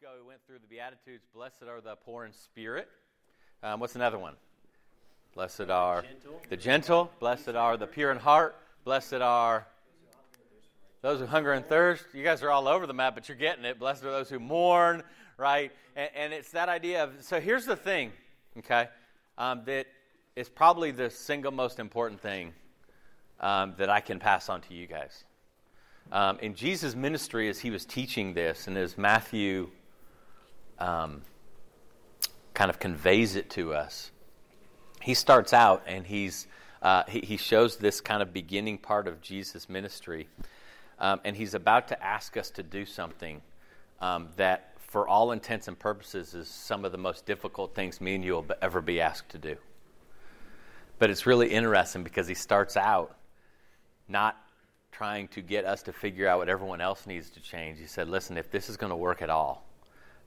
ago, we went through the Beatitudes. Blessed are the poor in spirit. Um, what's another one? Blessed are gentle. the gentle. Blessed are the pure in heart. Blessed are those who hunger and thirst. You guys are all over the map, but you're getting it. Blessed are those who mourn, right? And, and it's that idea of. So here's the thing, okay, um, that is probably the single most important thing um, that I can pass on to you guys. Um, in Jesus' ministry, as he was teaching this, and as Matthew um, kind of conveys it to us. He starts out and he's, uh, he, he, shows this kind of beginning part of Jesus' ministry. Um, and he's about to ask us to do something um, that, for all intents and purposes, is some of the most difficult things me and you will ever be asked to do. But it's really interesting because he starts out not trying to get us to figure out what everyone else needs to change. He said, Listen, if this is going to work at all,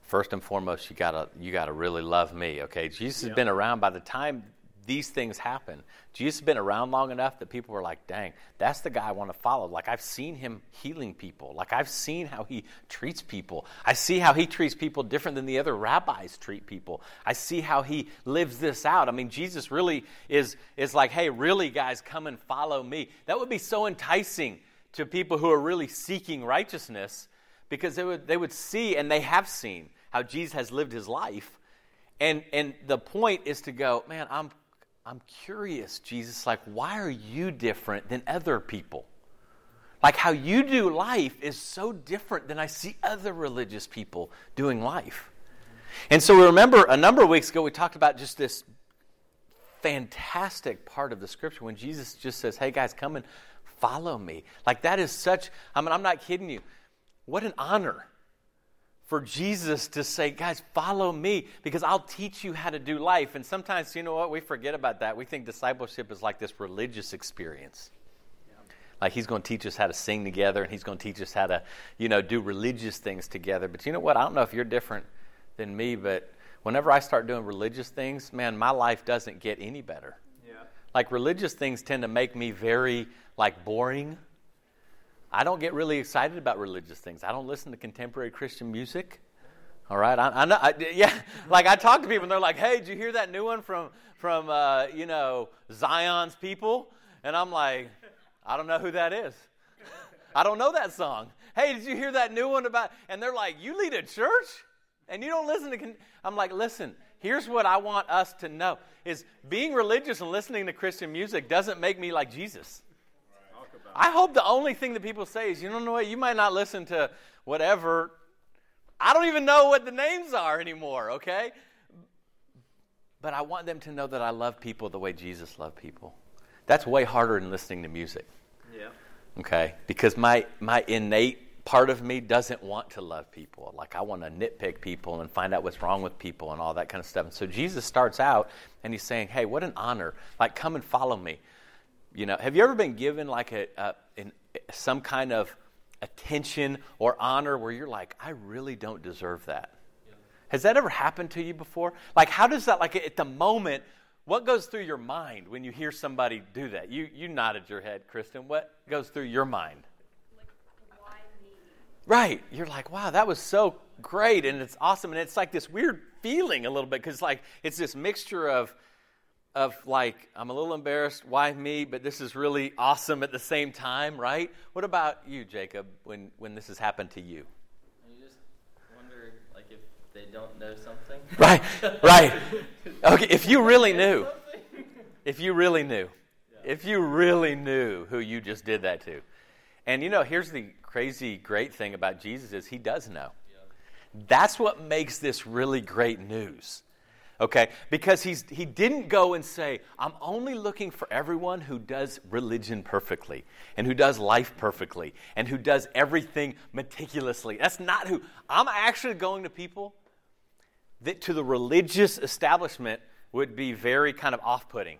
first and foremost, you gotta you gotta really love me. Okay, Jesus yeah. has been around by the time these things happen. Jesus has been around long enough that people were like, dang, that's the guy I want to follow. Like, I've seen him healing people. Like, I've seen how he treats people. I see how he treats people different than the other rabbis treat people. I see how he lives this out. I mean, Jesus really is, is like, hey, really, guys, come and follow me. That would be so enticing to people who are really seeking righteousness because they would, they would see, and they have seen, how Jesus has lived his life. And, and the point is to go, man, I'm, I'm curious, Jesus, like, why are you different than other people? Like, how you do life is so different than I see other religious people doing life. And so, we remember a number of weeks ago, we talked about just this fantastic part of the scripture when Jesus just says, hey, guys, come and follow me. Like, that is such, I mean, I'm not kidding you. What an honor for Jesus to say, guys, follow me because I'll teach you how to do life. And sometimes, you know what, we forget about that. We think discipleship is like this religious experience. Like he's going to teach us how to sing together and he's going to teach us how to, you know, do religious things together. But you know what? I don't know if you're different than me, but whenever I start doing religious things, man, my life doesn't get any better. Yeah. Like religious things tend to make me very like boring I don't get really excited about religious things. I don't listen to contemporary Christian music. All right, I, I know. I, yeah, like I talk to people, and they're like, "Hey, did you hear that new one from from uh, you know Zion's people?" And I'm like, "I don't know who that is. I don't know that song." Hey, did you hear that new one about? And they're like, "You lead a church, and you don't listen to." Con-. I'm like, "Listen, here's what I want us to know: is being religious and listening to Christian music doesn't make me like Jesus." I hope the only thing that people say is, you don't know what, you might not listen to whatever. I don't even know what the names are anymore, okay? But I want them to know that I love people the way Jesus loved people. That's way harder than listening to music. Yeah. Okay? Because my, my innate part of me doesn't want to love people. Like, I want to nitpick people and find out what's wrong with people and all that kind of stuff. And so Jesus starts out and he's saying, hey, what an honor. Like, come and follow me. You know, have you ever been given like a, a in, some kind of attention or honor where you're like, I really don't deserve that? Yeah. Has that ever happened to you before? Like, how does that, like, at the moment, what goes through your mind when you hear somebody do that? You, you nodded your head, Kristen. What goes through your mind? Like. Right. You're like, wow, that was so great and it's awesome. And it's like this weird feeling a little bit because, like, it's this mixture of, of like, I'm a little embarrassed, why me? But this is really awesome at the same time, right? What about you, Jacob, when, when this has happened to you? You just wonder, like, if they don't know something. Right, right. Okay, if you really knew, if you really knew, if you really knew who you just did that to. And you know, here's the crazy great thing about Jesus is he does know. That's what makes this really great news okay? Because he's, he didn't go and say, I'm only looking for everyone who does religion perfectly and who does life perfectly and who does everything meticulously. That's not who. I'm actually going to people that to the religious establishment would be very kind of off putting.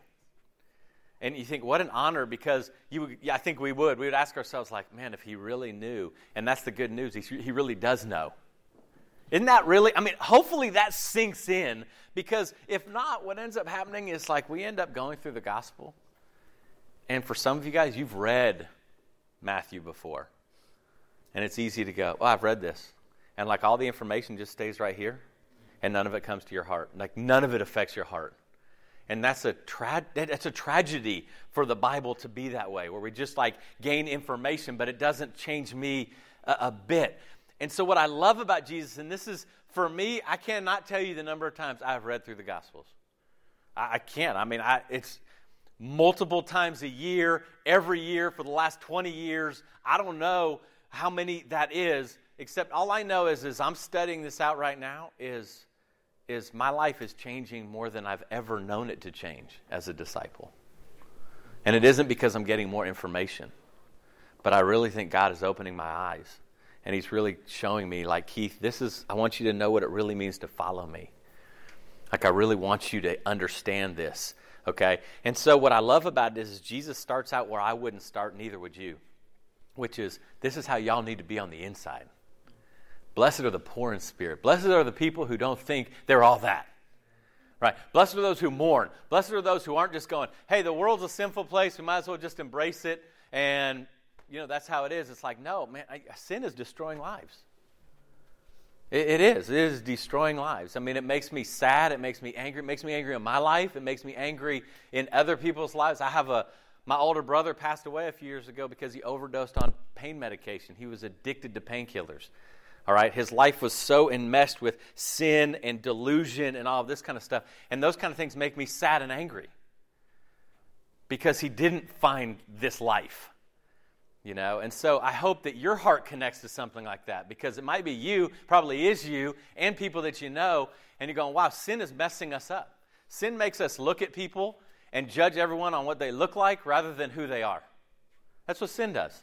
And you think, what an honor, because you, yeah, I think we would. We would ask ourselves, like, man, if he really knew, and that's the good news, he, he really does know. Isn't that really? I mean, hopefully that sinks in because if not, what ends up happening is like we end up going through the gospel. And for some of you guys, you've read Matthew before. And it's easy to go, oh, I've read this. and like all the information just stays right here, and none of it comes to your heart. Like none of it affects your heart. And that's a, tra- that's a tragedy for the Bible to be that way, where we just like gain information, but it doesn't change me a, a bit. And so, what I love about Jesus, and this is for me, I cannot tell you the number of times I've read through the Gospels. I, I can't. I mean, I, it's multiple times a year, every year for the last 20 years. I don't know how many that is, except all I know is, as I'm studying this out right now, is is my life is changing more than I've ever known it to change as a disciple. And it isn't because I'm getting more information, but I really think God is opening my eyes. And He's really showing me, like, Keith, this is, I want you to know what it really means to follow me. Like, I really want you to understand this, okay? And so, what I love about this is Jesus starts out where I wouldn't start, neither would you, which is this is how y'all need to be on the inside. Blessed are the poor in spirit. Blessed are the people who don't think they're all that. Right? Blessed are those who mourn. Blessed are those who aren't just going, hey, the world's a sinful place. We might as well just embrace it. And, you know, that's how it is. It's like, no, man, I, sin is destroying lives. It, it is. It is destroying lives. I mean, it makes me sad. It makes me angry. It makes me angry in my life. It makes me angry in other people's lives. I have a, my older brother passed away a few years ago because he overdosed on pain medication. He was addicted to painkillers. All right, his life was so enmeshed with sin and delusion and all of this kind of stuff. And those kind of things make me sad and angry because he didn't find this life. You know, and so I hope that your heart connects to something like that because it might be you, probably is you, and people that you know, and you're going, wow, sin is messing us up. Sin makes us look at people and judge everyone on what they look like rather than who they are. That's what sin does.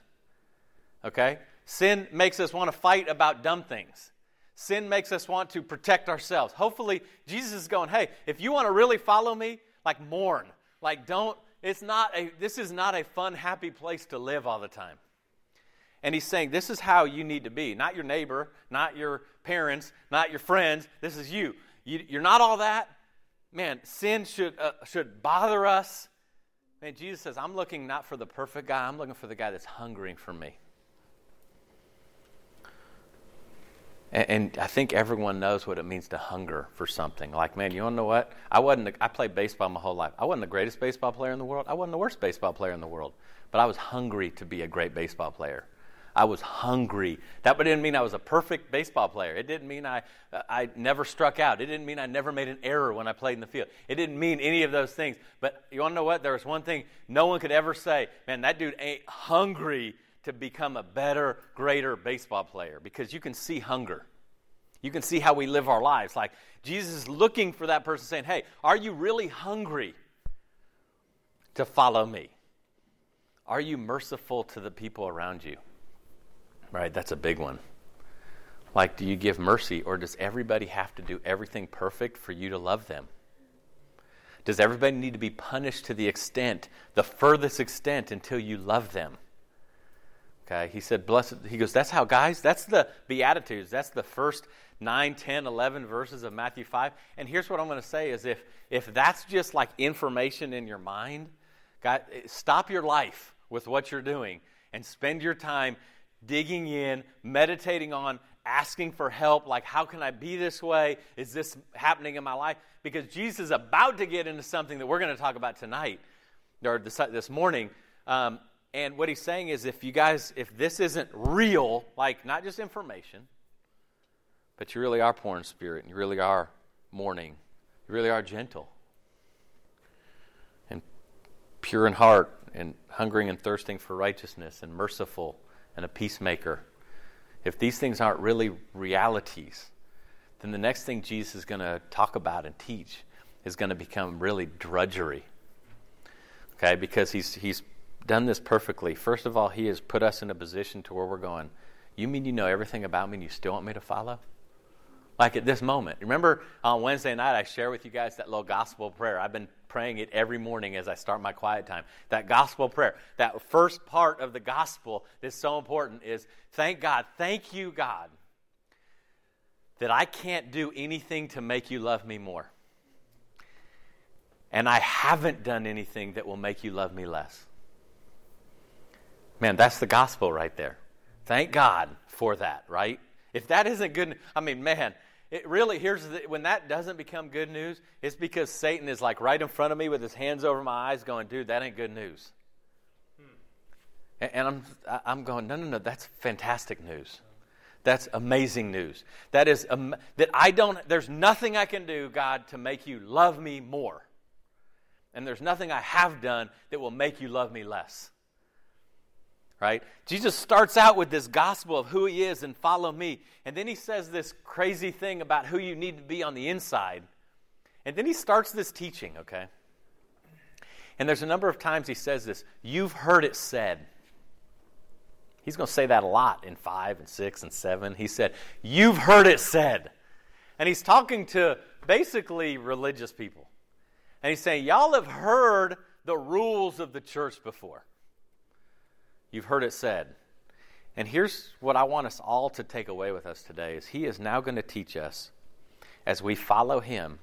Okay? Sin makes us want to fight about dumb things. Sin makes us want to protect ourselves. Hopefully, Jesus is going, hey, if you want to really follow me, like mourn. Like don't, it's not a, this is not a fun, happy place to live all the time. And he's saying, this is how you need to be. Not your neighbor, not your parents, not your friends. This is you. you are not all that. Man, sin should, uh, should bother us. Man, Jesus says, I'm looking not for the perfect guy, I'm looking for the guy that's hungering for me. And, and, I think everyone knows what it means to hunger for something. Like, man, you want to know what? I wasn't. I played baseball my whole life. I wasn't the greatest baseball player in the world. I wasn't the worst baseball player in the world. But I was hungry to be a great baseball player. I was hungry. That didn't mean I was a perfect baseball player. It didn't mean I, I never struck out. It didn't mean I never made an error when I played in the field. It didn't mean any of those things. But you want to know what? There was one thing no one could ever say, man, that dude ain't hungry to become a better, greater baseball player because you can see hunger. You can see how we live our lives. Like Jesus is looking for that person saying, Hey, are you really hungry to follow me? Are you merciful to the people around you? Right, that's a big one. Like, do you give mercy, or does everybody have to do everything perfect for you to love them? Does everybody need to be punished to the extent, the furthest extent, until you love them? Okay, he said, blessed. He goes, that's how, guys, that's the Beatitudes. That's the first 9, 10, 11 verses of Matthew 5. And here's what I'm going to say is if, if that's just like information in your mind, God, stop your life with what you're doing and spend your time digging in, meditating on, asking for help. Like, how can I be this way? Is this happening in my life? Because Jesus is about to get into something that we're going to talk about tonight or this, this morning. Um, and what he's saying is if you guys, if this isn't real, like not just information, but you really are poor in spirit, and you really are mourning, you really are gentle, and pure in heart, and hungering and thirsting for righteousness, and merciful, and a peacemaker, if these things aren't really realities, then the next thing Jesus is going to talk about and teach is going to become really drudgery. Okay, because he's, he's done this perfectly. First of all, He has put us in a position to where we're going, You mean you know everything about me and you still want me to follow? Like at this moment. Remember on Wednesday night, I share with you guys that little gospel prayer. I've been praying it every morning as I start my quiet time. That gospel prayer, that first part of the gospel that's so important is thank God, thank you, God, that I can't do anything to make you love me more. And I haven't done anything that will make you love me less. Man, that's the gospel right there. Thank God for that, right? If that isn't good, I mean, man, it really here's the, when that doesn't become good news, it's because Satan is like right in front of me with his hands over my eyes, going, "Dude, that ain't good news." And, I'm I'm going, "No, no, no, that's fantastic news. That's amazing news. That is um, that I don't. There's nothing I can do, God, to make you love me more, and there's nothing I have done that will make you love me less." Right? Jesus starts out with this gospel of who he is and follow me. And then he says this crazy thing about who you need to be on the inside. And then he starts this teaching, okay? And there's a number of times he says this you've heard it said. He's going to say that a lot in 5 and 6 and 7. He said, You've heard it said. And he's talking to basically religious people. And he's saying, Y'all have heard the rules of the church before. You've heard it said. And here's what I want us all to take away with us today is he is now going to teach us as we follow him.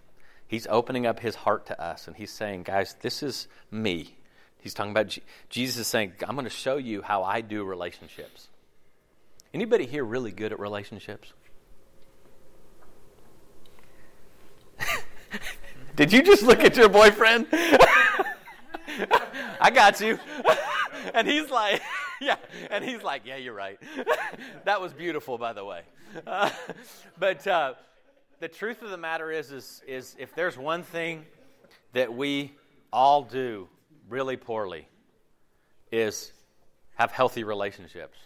He's opening up his heart to us and he's saying, "Guys, this is me." He's talking about G- Jesus is saying, "I'm going to show you how I do relationships." Anybody here really good at relationships? Did you just look at your boyfriend? I got you. and he's like, yeah, and he's like, yeah, you're right. that was beautiful, by the way. Uh, but uh, the truth of the matter is, is, is if there's one thing that we all do really poorly, is have healthy relationships.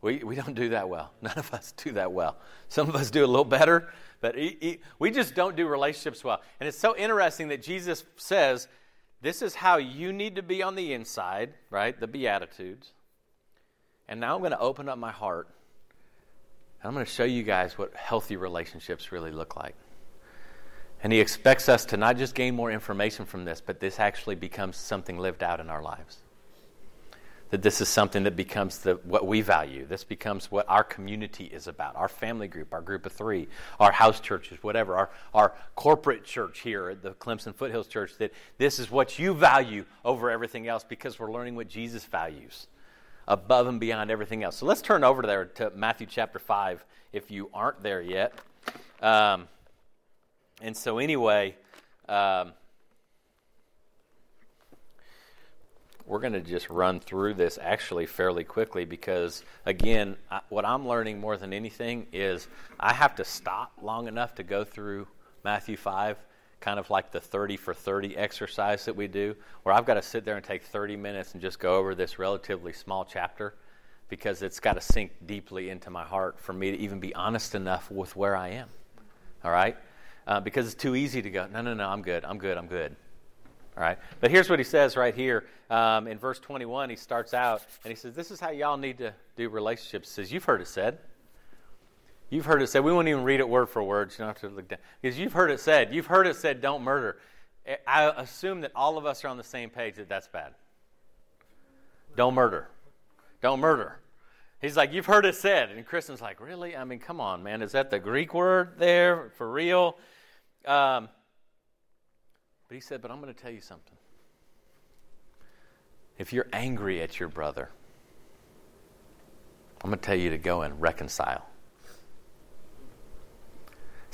We, we don't do that well. None of us do that well. Some of us do a little better, but we just don't do relationships well. And it's so interesting that Jesus says this is how you need to be on the inside, right? The Beatitudes. And now I'm going to open up my heart. And I'm going to show you guys what healthy relationships really look like. And he expects us to not just gain more information from this, but this actually becomes something lived out in our lives that this is something that becomes the, what we value. This becomes what our community is about, our family group, our group of three, our house churches, whatever, our, our corporate church here at the Clemson Foothills Church, that this is what you value over everything else because we're learning what Jesus values above and beyond everything else. So let's turn over there to Matthew chapter 5 if you aren't there yet. Um, and so, anyway, um, we're going to just run through this actually fairly quickly because, again, I, what I'm learning more than anything is I have to stop long enough to go through Matthew 5, kind of like the 30 for 30 exercise that we do, where I've got to sit there and take 30 minutes and just go over this relatively small chapter because it's got to sink deeply into my heart for me to even be honest enough with where I am. All right? Uh, because it's too easy to go, no, no, no, I'm good, I'm good, I'm good. All right? But here's what he says right here um, in verse 21. He starts out and he says, This is how y'all need to do relationships. He says, You've heard it said. You've heard it said. We won't even read it word for word. You don't have to look down. Because you've heard it said. You've heard it said, don't murder. I assume that all of us are on the same page that that's bad. Don't murder. Don't murder. He's like, You've heard it said. And Kristen's like, Really? I mean, come on, man. Is that the Greek word there for real? Um, but he said, But I'm going to tell you something. If you're angry at your brother, I'm going to tell you to go and reconcile.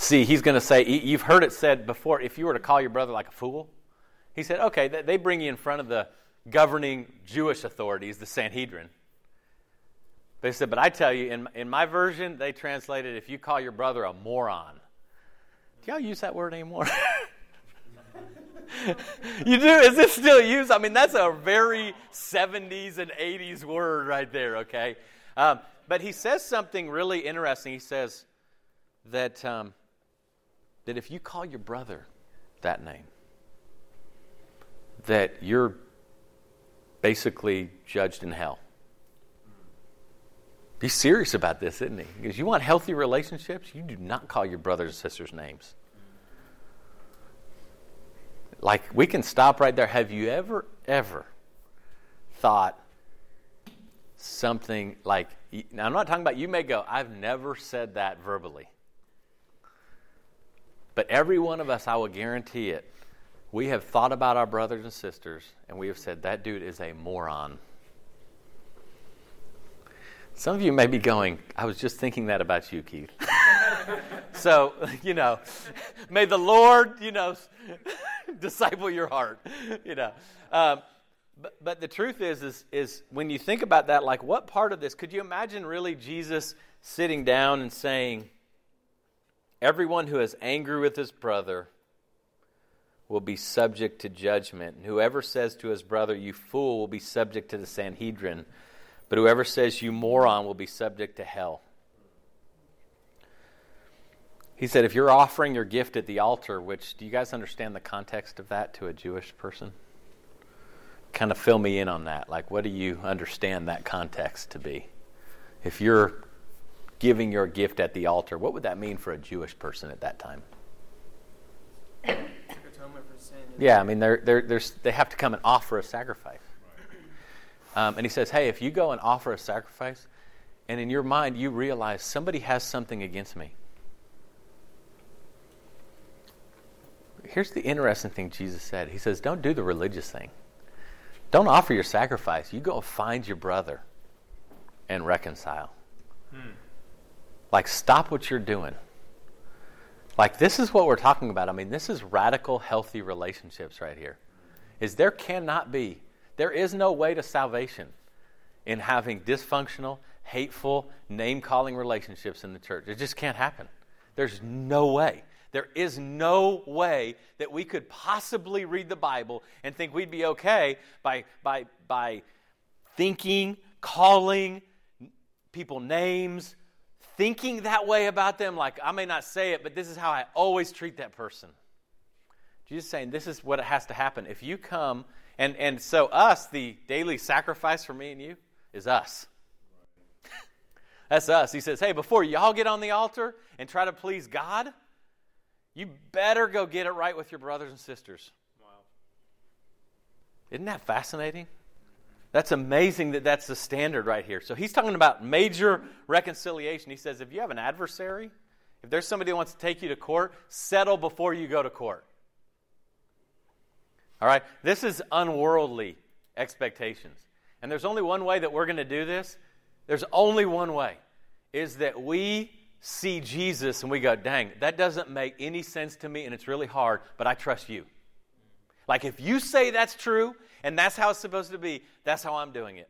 See, he's going to say, You've heard it said before, if you were to call your brother like a fool, he said, Okay, they bring you in front of the governing Jewish authorities, the Sanhedrin. They said, But I tell you, in, in my version, they translated, If you call your brother a moron. Do y'all use that word anymore? you do? Is it still used? I mean, that's a very 70s and 80s word right there, okay? Um, but he says something really interesting. He says that, um, that if you call your brother that name, that you're basically judged in hell. He's serious about this, isn't he? Because you want healthy relationships, you do not call your brothers and sisters names. Like, we can stop right there. Have you ever, ever thought something like, now I'm not talking about you may go, I've never said that verbally. But every one of us, I will guarantee it, we have thought about our brothers and sisters and we have said, that dude is a moron. Some of you may be going, I was just thinking that about you, Keith. so, you know, may the Lord, you know, disciple your heart, you know. Um, but, but the truth is, is, is when you think about that, like what part of this, could you imagine really Jesus sitting down and saying, Everyone who is angry with his brother will be subject to judgment. And whoever says to his brother, You fool, will be subject to the Sanhedrin. But whoever says, You moron, will be subject to hell. He said, If you're offering your gift at the altar, which do you guys understand the context of that to a Jewish person? Kind of fill me in on that. Like, what do you understand that context to be? If you're giving your gift at the altar, what would that mean for a Jewish person at that time? Yeah, I mean, they're, they're, they have to come and offer a sacrifice. Um, and he says, hey, if you go and offer a sacrifice, and in your mind you realize somebody has something against me. Here's the interesting thing Jesus said. He says, don't do the religious thing. Don't offer your sacrifice. You go find your brother and reconcile. Hmm. Like, stop what you're doing. Like, this is what we're talking about. I mean, this is radical, healthy relationships right here. Is there cannot be, there is no way to salvation in having dysfunctional, hateful, name calling relationships in the church. It just can't happen. There's no way. There is no way that we could possibly read the Bible and think we'd be okay by, by, by thinking, calling people names, thinking that way about them, like I may not say it, but this is how I always treat that person. Jesus saying this is what it has to happen. If you come, and, and so us, the daily sacrifice for me and you, is us. That's us. He says, hey, before y'all get on the altar and try to please God, you better go get it right with your brothers and sisters. Wow. Isn't that fascinating? That's amazing that that's the standard right here. So he's talking about major reconciliation. He says if you have an adversary, if there's somebody who wants to take you to court, settle before you go to court. All right? This is unworldly expectations. And there's only one way that we're going to do this. There's only one way is that we see Jesus and we go, dang, that doesn't make any sense to me and it's really hard, but I trust you. Like if you say that's true and that's how it's supposed to be, that's how I'm doing it.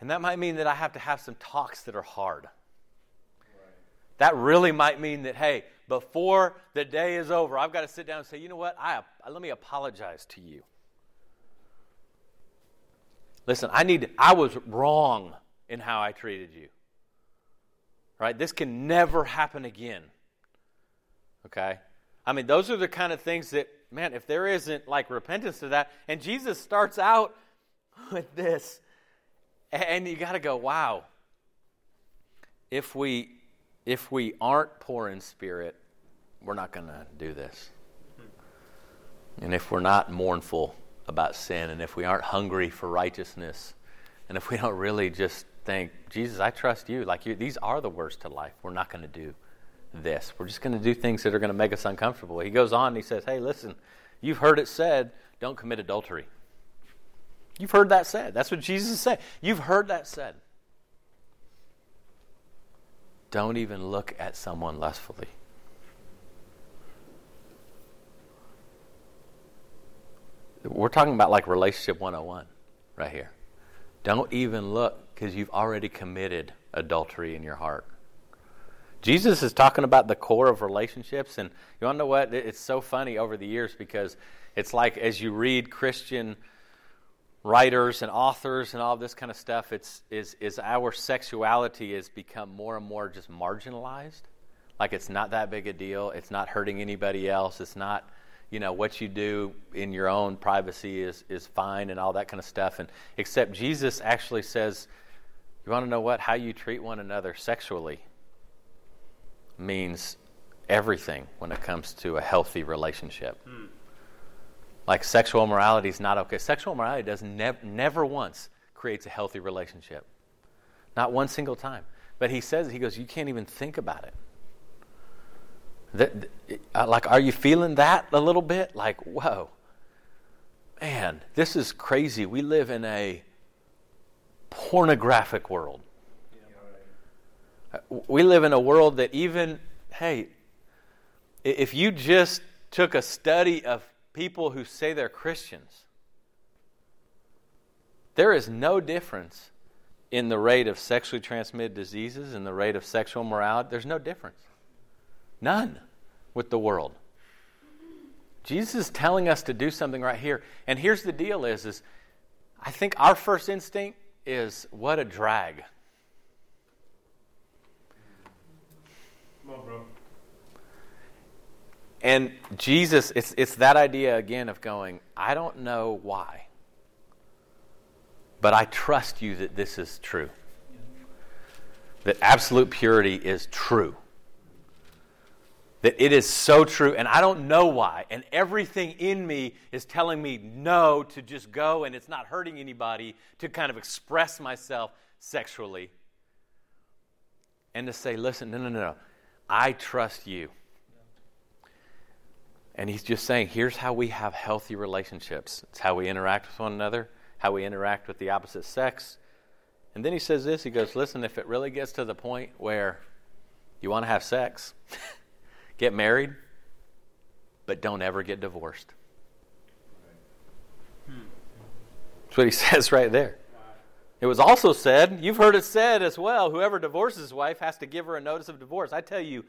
And that might mean that I have to have some talks that are hard. That really might mean that, hey, before the day is over, I've got to sit down and say, you know what? I, let me apologize to you. Listen, I need, I was wrong in how I treated you. Right? This can never happen again. Okay? I mean, those are the kind of things that man, if there isn't like repentance to that, and Jesus starts out with this, and you got to go, wow. If we if we aren't poor in spirit, we're not going to do this. And if we're not mournful about sin, and if we aren't hungry for righteousness, and if we don't really just think, Jesus, I trust you, like you, these are the words to life, we're not going to do this. We're just going to do things that are going to make us uncomfortable. He goes on and he says, Hey, listen, you've heard it said, don't commit adultery. You've heard that said. That's what Jesus said. You've heard that said. Don't even look at someone lustfully. We're talking about like relationship 101 right here. Don't even look because you've already committed adultery in your heart. Jesus is talking about the core of relationships. And you want to know what? It's so funny over the years because it's like as you read Christian writers and authors and all this kind of stuff, it's, is, is our sexuality has become more and more just marginalized. Like it's not that big a deal. It's not hurting anybody else. It's not, you know, what you do in your own privacy is, is fine and all that kind of stuff. And except Jesus actually says, you want to know what? How you treat one another sexually means everything when it comes to a healthy relationship. Mm. Like sexual morality is not okay. Sexual morality does nev- never once creates a healthy relationship. Not one single time. But he says, he goes, you can't even think about it. That, uh, like, are you feeling that a little bit? Like, whoa, man, this is crazy. We live in a pornographic world. We live in a world that even, hey, if you just took a study of people who say they're Christians, there is no difference in the rate of sexually transmitted diseases and the rate of sexual morality. There's no difference. None with the world. Jesus is telling us to do something right here. And here's the deal is, is I think our first instinct is what a drag. And Jesus, it's, it's that idea again of going, I don't know why, but I trust you that this is true. That absolute purity is true. That it is so true, and I don't know why. And everything in me is telling me no to just go, and it's not hurting anybody to kind of express myself sexually. And to say, listen, no, no, no, no. I trust you. And he's just saying, here's how we have healthy relationships. It's how we interact with one another, how we interact with the opposite sex. And then he says this he goes, listen, if it really gets to the point where you want to have sex, get married, but don't ever get divorced. Hmm. That's what he says right there. It was also said, you've heard it said as well, whoever divorces his wife has to give her a notice of divorce. I tell you,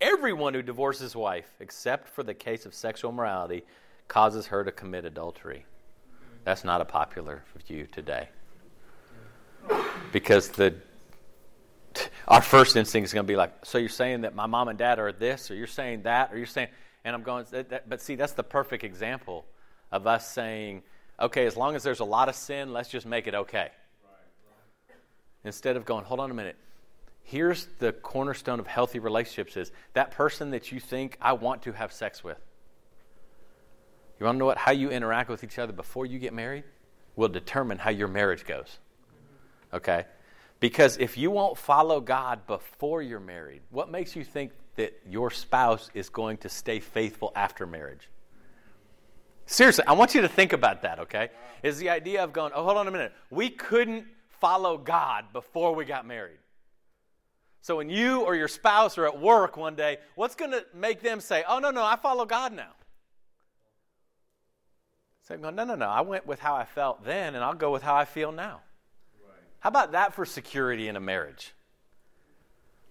everyone who divorces his wife, except for the case of sexual morality, causes her to commit adultery. That's not a popular view today. Because the our first instinct is going to be like, so you're saying that my mom and dad are this, or you're saying that, or you're saying, and I'm going, that, that, but see, that's the perfect example of us saying, okay, as long as there's a lot of sin, let's just make it okay. Instead of going, hold on a minute. Here's the cornerstone of healthy relationships is that person that you think I want to have sex with. You want to know what? How you interact with each other before you get married will determine how your marriage goes. Okay? Because if you won't follow God before you're married, what makes you think that your spouse is going to stay faithful after marriage? Seriously, I want you to think about that, okay? Is the idea of going, oh, hold on a minute. We couldn't follow God before we got married. So when you or your spouse are at work one day, what's going to make them say, oh, no, no, I follow God now? Say, no, no, no, I went with how I felt then, and I'll go with how I feel now. Right. How about that for security in a marriage?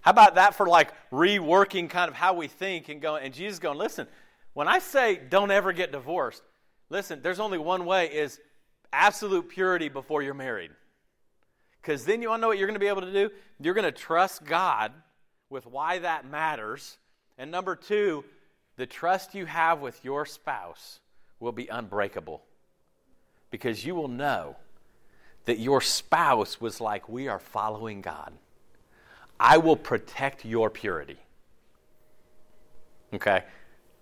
How about that for like reworking kind of how we think and going, and Jesus going, listen, when I say don't ever get divorced, listen, there's only one way is absolute purity before you're married. Because then you want to know what you're going to be able to do? You're going to trust God with why that matters. And number two, the trust you have with your spouse will be unbreakable. Because you will know that your spouse was like, We are following God. I will protect your purity. Okay?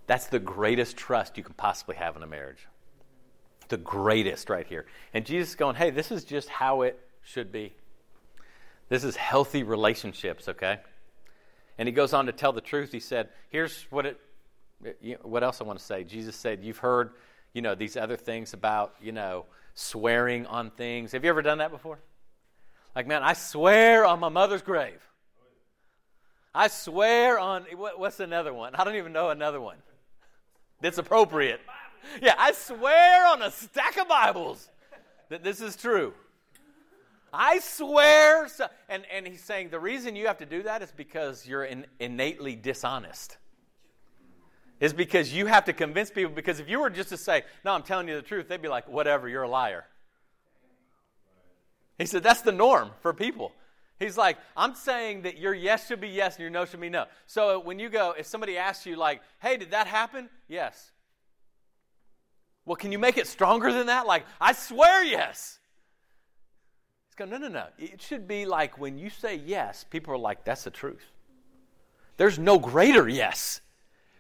That's the greatest trust you can possibly have in a marriage. The greatest right here. And Jesus is going, Hey, this is just how it should be. This is healthy relationships, okay? And he goes on to tell the truth. He said, Here's what it, what else I want to say. Jesus said, You've heard, you know, these other things about, you know, swearing on things. Have you ever done that before? Like, man, I swear on my mother's grave. I swear on, what, what's another one? I don't even know another one that's appropriate. Yeah, I swear on a stack of Bibles that this is true. I swear. So, and, and he's saying the reason you have to do that is because you're in, innately dishonest. Is because you have to convince people. Because if you were just to say, No, I'm telling you the truth, they'd be like, Whatever, you're a liar. He said, That's the norm for people. He's like, I'm saying that your yes should be yes and your no should be no. So when you go, if somebody asks you, like, Hey, did that happen? Yes. Well, can you make it stronger than that? Like, I swear yes. Going, no, no, no. It should be like when you say yes, people are like, that's the truth. There's no greater yes.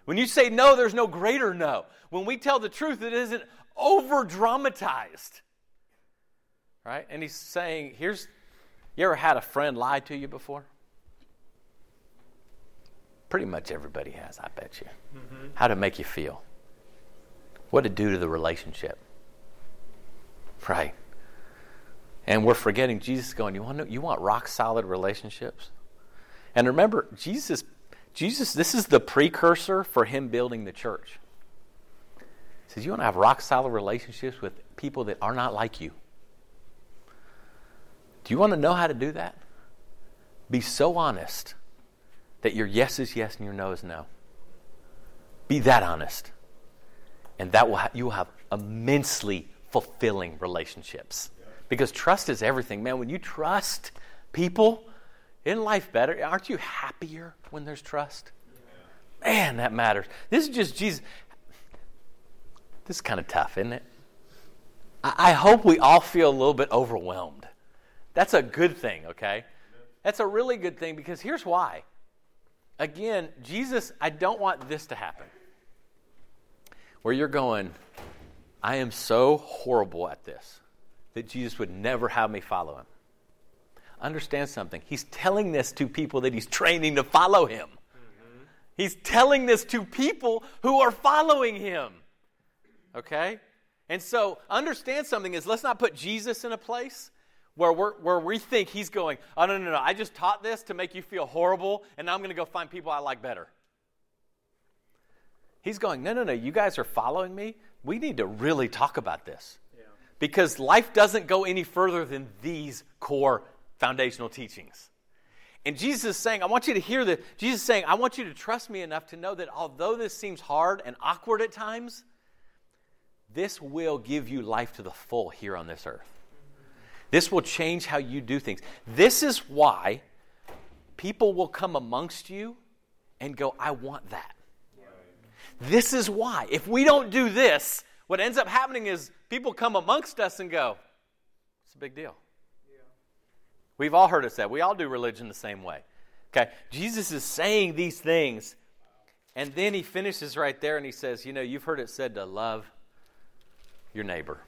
When you say no, there's no greater no. When we tell the truth, it isn't over dramatized. Right? And he's saying, here's, you ever had a friend lie to you before? Pretty much everybody has, I bet you. Mm-hmm. How to make you feel? What to do to the relationship? Right? And we're forgetting Jesus going, you want, to, you want rock solid relationships? And remember, Jesus, Jesus, this is the precursor for him building the church. He says, You want to have rock solid relationships with people that are not like you. Do you want to know how to do that? Be so honest that your yes is yes and your no is no. Be that honest. And that will ha- you will have immensely fulfilling relationships. Because trust is everything. Man, when you trust people, isn't life better? Aren't you happier when there's trust? Man, that matters. This is just Jesus. This is kind of tough, isn't it? I, I hope we all feel a little bit overwhelmed. That's a good thing, okay? That's a really good thing because here's why. Again, Jesus, I don't want this to happen. Where you're going, I am so horrible at this that Jesus would never have me follow him. Understand something. He's telling this to people that he's training to follow him. Mm-hmm. He's telling this to people who are following him. Okay? And so, understand something is let's not put Jesus in a place where, we're, where we think he's going, oh, no, no, no, I just taught this to make you feel horrible, and now I'm going to go find people I like better. He's going, no, no, no, you guys are following me. We need to really talk about this. Because life doesn't go any further than these core foundational teachings. And Jesus is saying, I want you to hear this. Jesus is saying, I want you to trust me enough to know that although this seems hard and awkward at times, this will give you life to the full here on this earth. This will change how you do things. This is why people will come amongst you and go, I want that. This is why. If we don't do this, what ends up happening is people come amongst us and go, It's a big deal. We've all heard it said. We all do religion the same way. Okay? Jesus is saying these things, and then he finishes right there and he says, You know, you've heard it said to love your neighbor.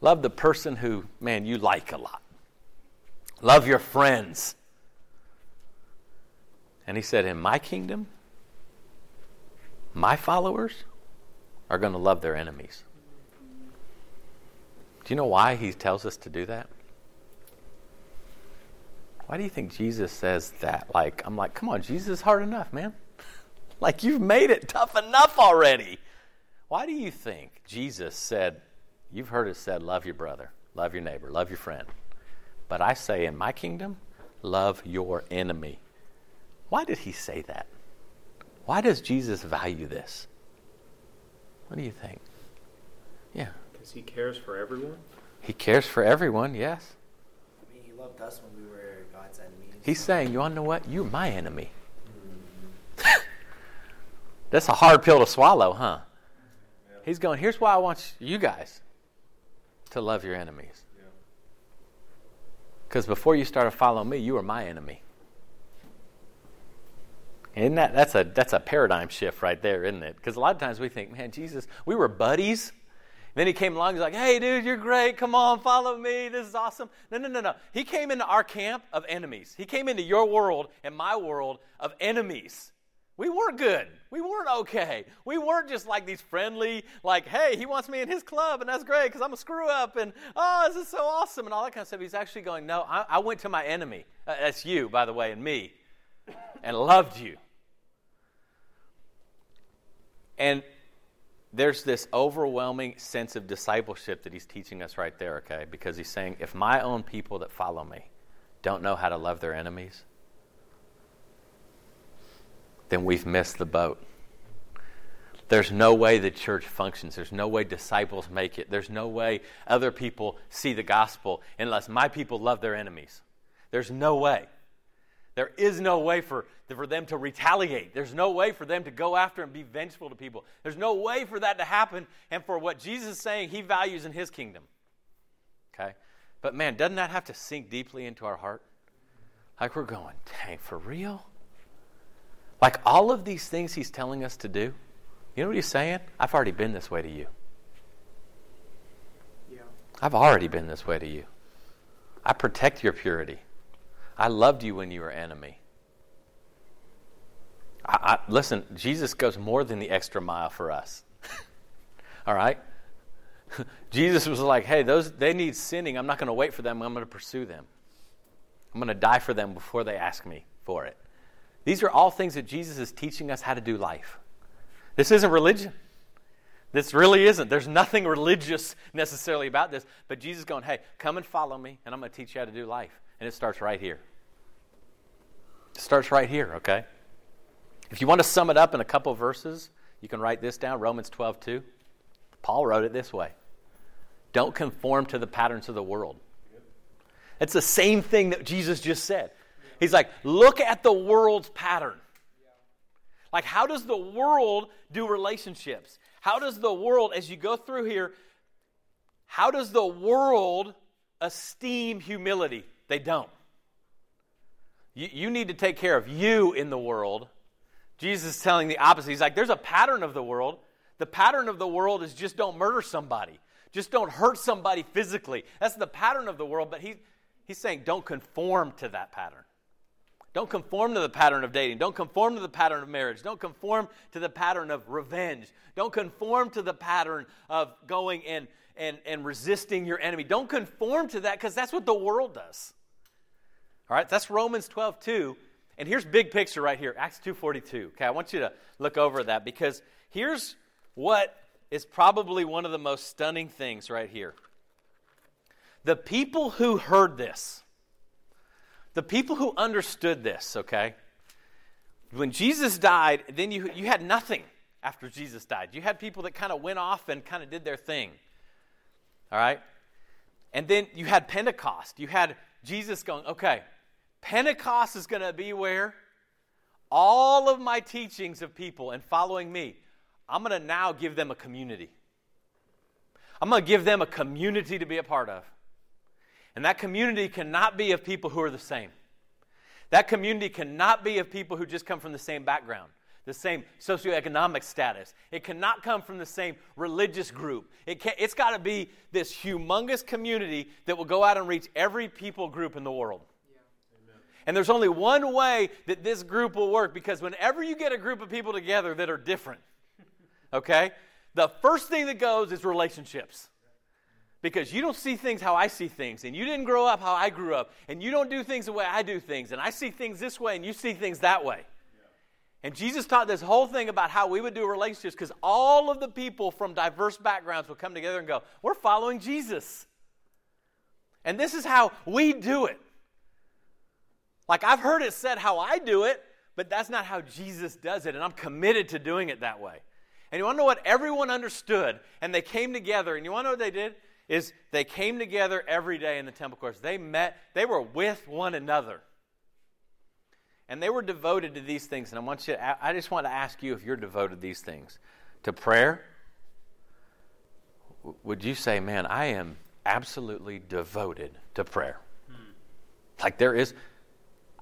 Love the person who, man, you like a lot. Love your friends. And he said, In my kingdom, my followers are going to love their enemies. Do you know why he tells us to do that? Why do you think Jesus says that? Like, I'm like, come on, Jesus is hard enough, man. like, you've made it tough enough already. Why do you think Jesus said, You've heard it said, love your brother, love your neighbor, love your friend. But I say, in my kingdom, love your enemy. Why did he say that? Why does Jesus value this? What do you think? Yeah. Because he cares for everyone? He cares for everyone, yes. I mean, he loved us when we were God's enemies. He's saying, You want to know what? You're my enemy. Mm-hmm. That's a hard pill to swallow, huh? He's going, here's why I want you guys to love your enemies. Because before you started following me, you were my enemy. Isn't that that's a that's a paradigm shift right there, isn't it? Because a lot of times we think, man, Jesus, we were buddies. And then he came along, and he's like, hey, dude, you're great. Come on, follow me. This is awesome. No, no, no, no. He came into our camp of enemies. He came into your world and my world of enemies. We weren't good. We weren't okay. We weren't just like these friendly, like, hey, he wants me in his club, and that's great because I'm a screw up, and oh, this is so awesome, and all that kind of stuff. He's actually going, no, I, I went to my enemy. Uh, that's you, by the way, and me, and loved you. And there's this overwhelming sense of discipleship that he's teaching us right there, okay? Because he's saying, if my own people that follow me don't know how to love their enemies, then we've missed the boat. There's no way the church functions. There's no way disciples make it. There's no way other people see the gospel unless my people love their enemies. There's no way. There is no way for, for them to retaliate. There's no way for them to go after and be vengeful to people. There's no way for that to happen and for what Jesus is saying he values in his kingdom. Okay? But man, doesn't that have to sink deeply into our heart? Like we're going, dang, for real? Like all of these things he's telling us to do, you know what he's saying? I've already been this way to you. Yeah. I've already been this way to you. I protect your purity. I loved you when you were enemy. I, I, listen, Jesus goes more than the extra mile for us. All right? Jesus was like, hey, those they need sinning. I'm not going to wait for them. I'm going to pursue them. I'm going to die for them before they ask me for it. These are all things that Jesus is teaching us how to do life. This isn't religion. This really isn't. There's nothing religious necessarily about this, but Jesus going, hey, come and follow me, and I'm going to teach you how to do life. And it starts right here. It starts right here, okay? If you want to sum it up in a couple verses, you can write this down Romans 12, 2. Paul wrote it this way Don't conform to the patterns of the world. It's the same thing that Jesus just said. He's like, look at the world's pattern. Like, how does the world do relationships? How does the world, as you go through here, how does the world esteem humility? They don't. You, you need to take care of you in the world. Jesus is telling the opposite. He's like, there's a pattern of the world. The pattern of the world is just don't murder somebody, just don't hurt somebody physically. That's the pattern of the world, but he, he's saying don't conform to that pattern. Don't conform to the pattern of dating. Don't conform to the pattern of marriage. Don't conform to the pattern of revenge. Don't conform to the pattern of going and, and, and resisting your enemy. Don't conform to that because that's what the world does. All right, that's Romans 12, 2. And here's big picture right here, Acts 2.42. Okay, I want you to look over that because here's what is probably one of the most stunning things right here. The people who heard this, the people who understood this, okay, when Jesus died, then you, you had nothing after Jesus died. You had people that kind of went off and kind of did their thing. All right? And then you had Pentecost. You had Jesus going, okay, Pentecost is going to be where all of my teachings of people and following me, I'm going to now give them a community. I'm going to give them a community to be a part of. And that community cannot be of people who are the same. That community cannot be of people who just come from the same background, the same socioeconomic status. It cannot come from the same religious group. It can, it's got to be this humongous community that will go out and reach every people group in the world. And there's only one way that this group will work because whenever you get a group of people together that are different, okay, the first thing that goes is relationships because you don't see things how I see things, and you didn't grow up how I grew up, and you don't do things the way I do things, and I see things this way, and you see things that way. And Jesus taught this whole thing about how we would do relationships because all of the people from diverse backgrounds would come together and go, We're following Jesus. And this is how we do it. Like I've heard it said how I do it, but that's not how Jesus does it, and I'm committed to doing it that way. And you want to know what everyone understood? And they came together, and you want to know what they did? is they came together every day in the temple courts. They met, they were with one another. And they were devoted to these things. And I want you to, I just want to ask you if you're devoted to these things. To prayer, would you say, man, I am absolutely devoted to prayer? Hmm. Like there is,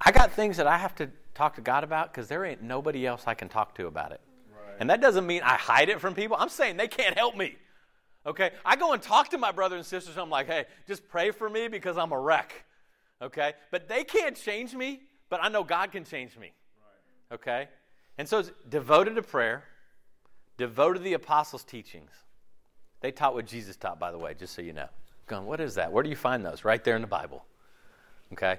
I got things that I have to talk to God about because there ain't nobody else I can talk to about it. Right. And that doesn't mean I hide it from people. I'm saying they can't help me. Okay? I go and talk to my brothers and sisters. I'm like, hey, just pray for me because I'm a wreck. Okay? But they can't change me, but I know God can change me. Okay? And so it's devoted to prayer, devoted to the apostles' teachings. They taught what Jesus taught, by the way, just so you know. Going, what is that? Where do you find those? Right there in the Bible. Okay?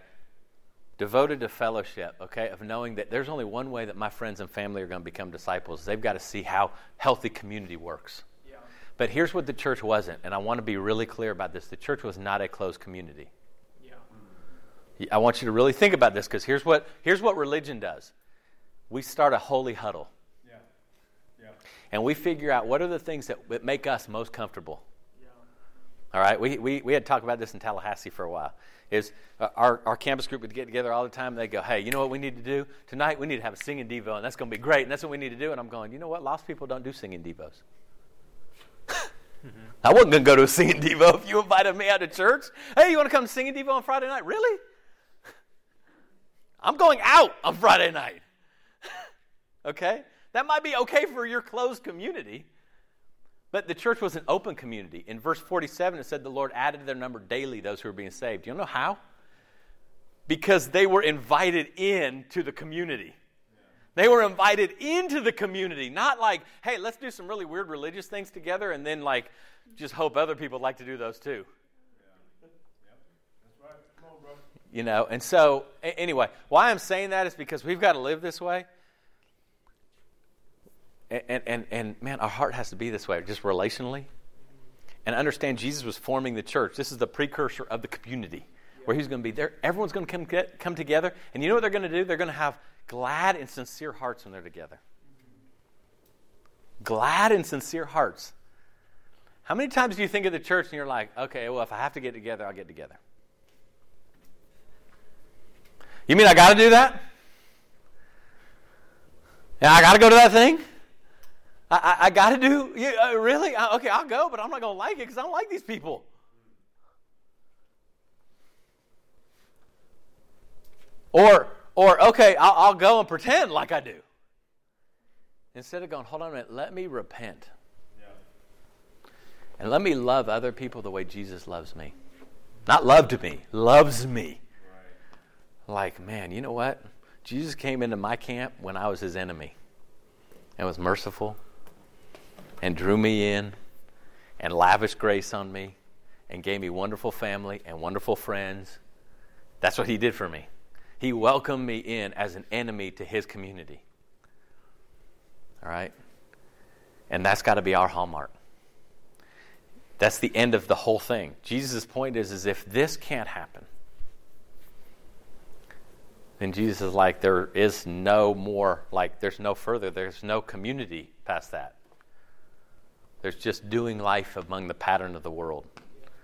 Devoted to fellowship, okay, of knowing that there's only one way that my friends and family are going to become disciples. They've got to see how healthy community works. But here's what the church wasn't, and I want to be really clear about this. The church was not a closed community. Yeah. I want you to really think about this because here's what, here's what religion does we start a holy huddle. Yeah. Yeah. And we figure out what are the things that make us most comfortable. All right, we, we, we had talked about this in Tallahassee for a while. Is uh, our, our campus group would get together all the time and they go, hey, you know what we need to do? Tonight we need to have a singing Devo, and that's going to be great, and that's what we need to do. And I'm going, you know what? Lost people don't do singing Devos. Mm-hmm. I wasn't going to go to a singing Devo if you invited me out to church. Hey, you want to come to singing Devo on Friday night? Really? I'm going out on Friday night. okay? That might be okay for your closed community, but the church was an open community. In verse 47, it said the Lord added to their number daily those who were being saved. Do you know how? Because they were invited in to the community. They were invited into the community, not like, hey, let's do some really weird religious things together and then like just hope other people like to do those too. You know, and so anyway, why I'm saying that is because we've got to live this way. And, and, and man, our heart has to be this way, just relationally. And understand Jesus was forming the church. This is the precursor of the community where he's going to be there. Everyone's going to come, get, come together. And you know what they're going to do? They're going to have glad and sincere hearts when they're together. Glad and sincere hearts. How many times do you think of the church and you're like, okay, well, if I have to get together, I'll get together? You mean I got to do that? Yeah, I got to go to that thing? I, I, I got to do, you, uh, really? Uh, okay, I'll go, but I'm not going to like it because I don't like these people. Or, or okay, I'll, I'll go and pretend like I do. Instead of going, hold on a minute, let me repent. Yeah. And let me love other people the way Jesus loves me. Not loved me, loves me. Right. Like, man, you know what? Jesus came into my camp when I was his enemy and was merciful and drew me in and lavished grace on me and gave me wonderful family and wonderful friends. That's what he did for me. He welcomed me in as an enemy to his community. All right? And that's got to be our hallmark. That's the end of the whole thing. Jesus' point is, is if this can't happen, then Jesus is like, there is no more, like, there's no further, there's no community past that. There's just doing life among the pattern of the world.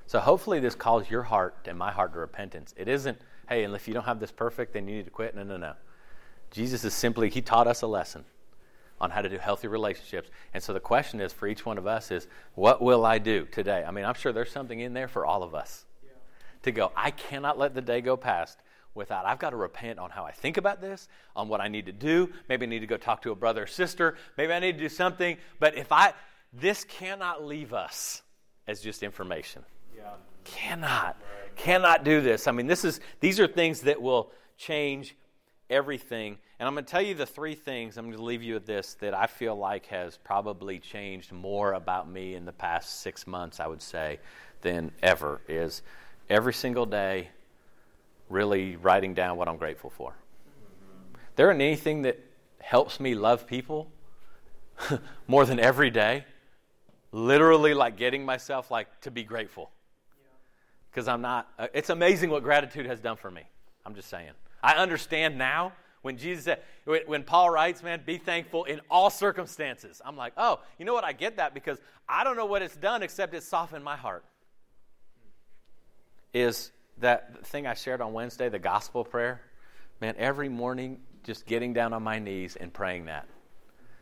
So hopefully this calls your heart and my heart to repentance. It isn't hey, and if you don't have this perfect, then you need to quit. No, no, no. Jesus is simply, he taught us a lesson on how to do healthy relationships. And so the question is for each one of us is, what will I do today? I mean, I'm sure there's something in there for all of us to go, I cannot let the day go past without, I've got to repent on how I think about this, on what I need to do. Maybe I need to go talk to a brother or sister. Maybe I need to do something. But if I, this cannot leave us as just information. Yeah. Cannot. Right cannot do this. I mean, this is these are things that will change everything. And I'm going to tell you the three things. I'm going to leave you with this that I feel like has probably changed more about me in the past six months, I would say, than ever. Is every single day really writing down what I'm grateful for. There isn't anything that helps me love people more than every day. Literally, like getting myself like to be grateful because I'm not. Uh, it's amazing what gratitude has done for me. I'm just saying. I understand now when Jesus said, when Paul writes, man, be thankful in all circumstances. I'm like, oh, you know what? I get that because I don't know what it's done except it's softened my heart. Is that thing I shared on Wednesday, the gospel prayer? Man, every morning, just getting down on my knees and praying that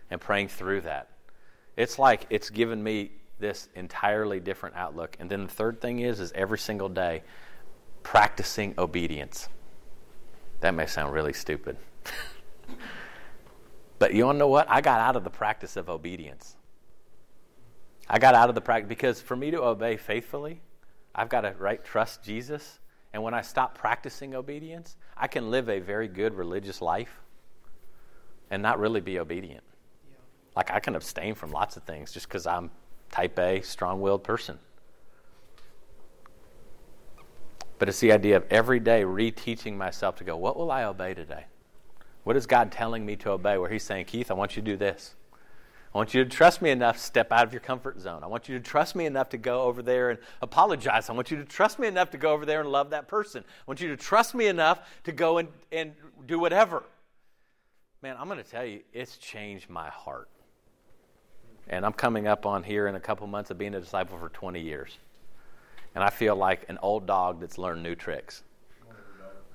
and praying through that. It's like it's given me this entirely different outlook. And then the third thing is is every single day practicing obedience. That may sound really stupid. but you want to know what? I got out of the practice of obedience. I got out of the practice because for me to obey faithfully, I've got to right trust Jesus. And when I stop practicing obedience, I can live a very good religious life and not really be obedient. Like I can abstain from lots of things just because I'm type A, strong willed person. But it's the idea of every day reteaching myself to go, what will I obey today? What is God telling me to obey? Where He's saying, Keith, I want you to do this. I want you to trust me enough to step out of your comfort zone. I want you to trust me enough to go over there and apologize. I want you to trust me enough to go over there and love that person. I want you to trust me enough to go and, and do whatever. Man, I'm going to tell you, it's changed my heart. And I'm coming up on here in a couple months of being a disciple for 20 years. And I feel like an old dog that's learned new tricks.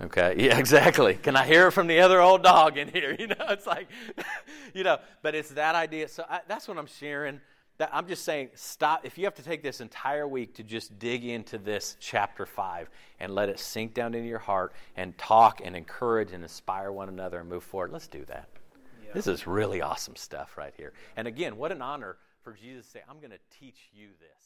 Okay, yeah, exactly. Can I hear it from the other old dog in here? You know, it's like, you know, but it's that idea. So I, that's what I'm sharing. That I'm just saying, stop. If you have to take this entire week to just dig into this chapter five and let it sink down into your heart and talk and encourage and inspire one another and move forward, let's do that. This is really awesome stuff right here. And again, what an honor for Jesus to say, I'm going to teach you this.